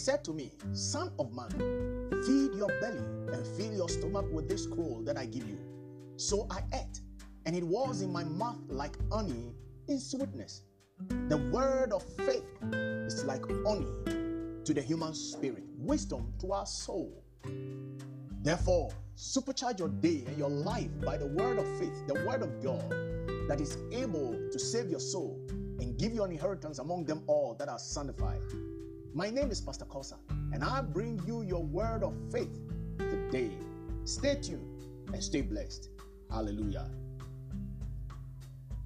said to me, Son of man, feed your belly and fill your stomach with this scroll that I give you. So I ate, and it was in my mouth like honey in sweetness. The word of faith is like honey to the human spirit, wisdom to our soul. Therefore, supercharge your day and your life by the word of faith, the word of God that is able to save your soul and give you an inheritance among them all that are sanctified. My name is Pastor Korsah, and I bring you your word of faith today. Stay tuned and stay blessed. Hallelujah.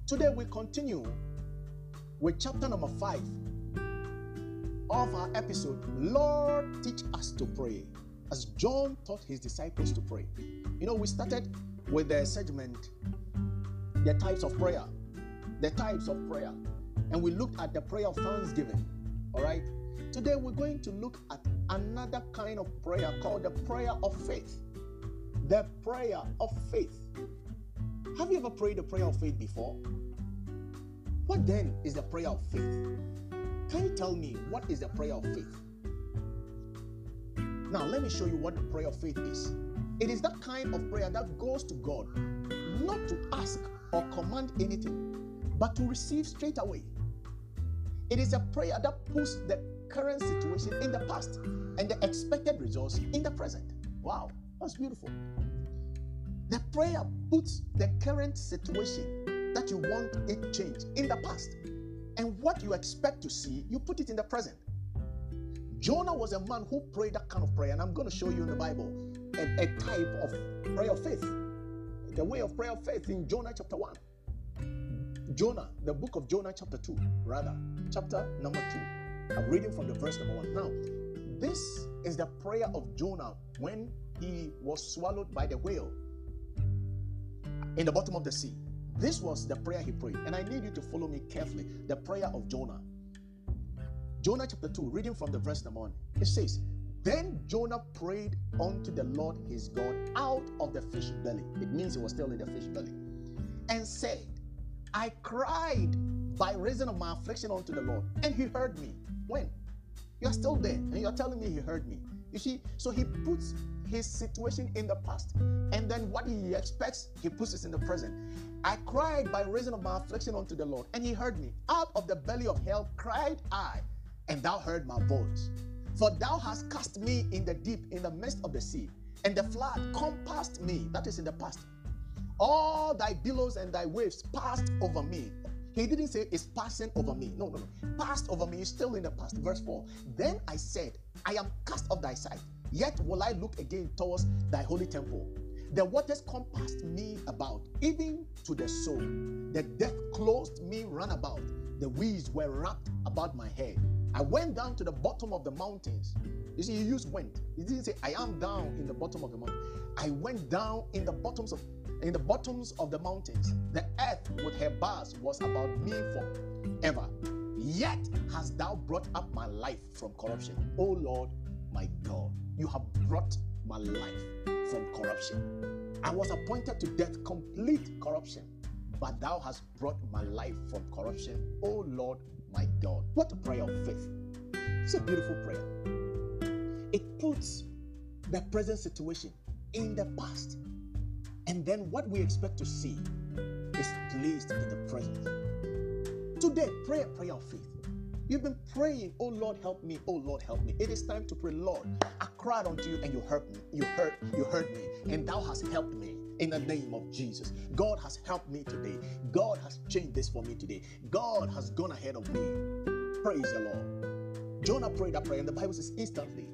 Today we continue with chapter number five of our episode Lord, teach us to pray. As John taught his disciples to pray. You know, we started with the segment, the types of prayer, the types of prayer, and we looked at the prayer of thanksgiving. All right. Today we're going to look at another kind of prayer called the prayer of faith. The prayer of faith. Have you ever prayed the prayer of faith before? What then is the prayer of faith? Can you tell me what is the prayer of faith? Now, let me show you what the prayer of faith is. It is that kind of prayer that goes to God not to ask or command anything, but to receive straight away. It is a prayer that puts the current situation in the past and the expected results in the present. Wow, that's beautiful. The prayer puts the current situation that you want it changed in the past. And what you expect to see, you put it in the present. Jonah was a man who prayed that kind of prayer, and I'm going to show you in the Bible a, a type of prayer of faith. The way of prayer of faith in Jonah chapter 1. Jonah, the book of Jonah, chapter 2, rather, chapter number 2. I'm reading from the verse number 1. Now, this is the prayer of Jonah when he was swallowed by the whale in the bottom of the sea. This was the prayer he prayed. And I need you to follow me carefully. The prayer of Jonah. Jonah chapter 2, reading from the verse number 1. It says, Then Jonah prayed unto the Lord his God out of the fish belly. It means he was still in the fish belly. And said, I cried by reason of my affliction unto the Lord. And he heard me. When? You're still there. And you're telling me he heard me. You see, so he puts his situation in the past. And then what he expects, he puts it in the present. I cried by reason of my affliction unto the Lord, and he heard me. Out of the belly of hell cried I, and thou heard my voice. For thou hast cast me in the deep, in the midst of the sea, and the flood compassed me. That is in the past. All thy billows and thy waves passed over me. He didn't say it's passing over me. No, no, no. Passed over me is still in the past. Verse 4. Then I said, I am cast off thy sight. Yet will I look again towards thy holy temple. The waters compassed me about, even to the soul. The death closed me round about. The weeds were wrapped about my head. I went down to the bottom of the mountains. You see, he used went. He didn't say, I am down in the bottom of the mountain. I went down in the bottoms of in the bottoms of the mountains. The earth with her bars was about me forever. Yet hast thou brought up my life from corruption. O Lord, my God, you have brought my life from corruption. I was appointed to death, complete corruption, but thou hast brought my life from corruption. O Lord, my God. What a prayer of faith. It's a beautiful prayer. It puts the present situation in the past and then what we expect to see is placed in the present. Today, pray a prayer of faith. You've been praying, oh Lord, help me, oh Lord, help me. It is time to pray, Lord. I cried unto you and you heard me. You heard, you heard me, and thou hast helped me in the name of Jesus. God has helped me today. God has changed this for me today. God has gone ahead of me. Praise the Lord. Jonah prayed that prayer, and the Bible says instantly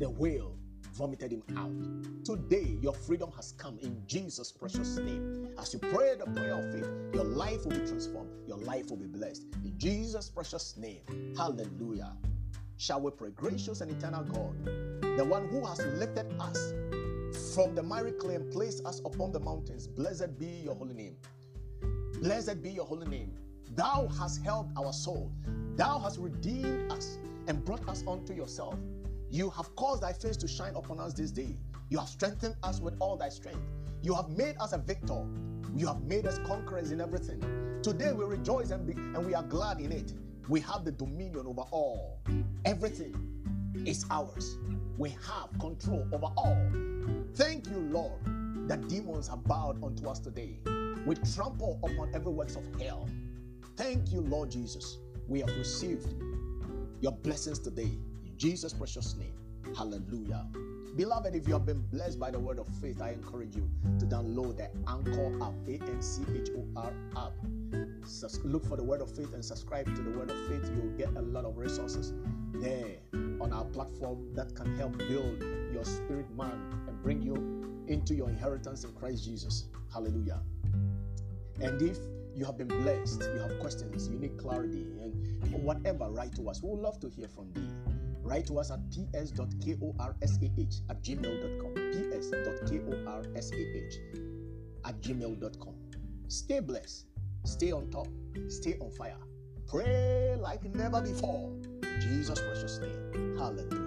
the whale vomited him out. Today, your freedom has come in Jesus' precious name. As you pray the prayer of faith, your life will be transformed, your life will be blessed. In Jesus' precious name. Hallelujah. Shall we pray? Gracious and eternal God, the one who has lifted us from the miry clay and placed us upon the mountains, blessed be your holy name. Blessed be your holy name. Thou hast helped our soul. Thou hast redeemed us and brought us unto yourself. You have caused thy face to shine upon us this day. You have strengthened us with all thy strength. You have made us a victor. You have made us conquerors in everything. Today we rejoice and, be, and we are glad in it. We have the dominion over all, everything. is ours. We have control over all. Thank you, Lord, that demons have bowed unto us today. We trample upon every works of hell. Thank you, Lord Jesus. We have received your blessings today. Jesus' precious name. Hallelujah. Beloved, if you have been blessed by the word of faith, I encourage you to download the Anchor app, A N C H O R app. Look for the word of faith and subscribe to the word of faith. You'll get a lot of resources there on our platform that can help build your spirit man and bring you into your inheritance in Christ Jesus. Hallelujah. And if you have been blessed, you have questions, you need clarity, and whatever, write to us. We would love to hear from thee. Write to us at ps.korsah at gmail.com. ps.korsah at gmail.com. Stay blessed, stay on top, stay on fire. Pray like never before. Jesus' precious name. Hallelujah.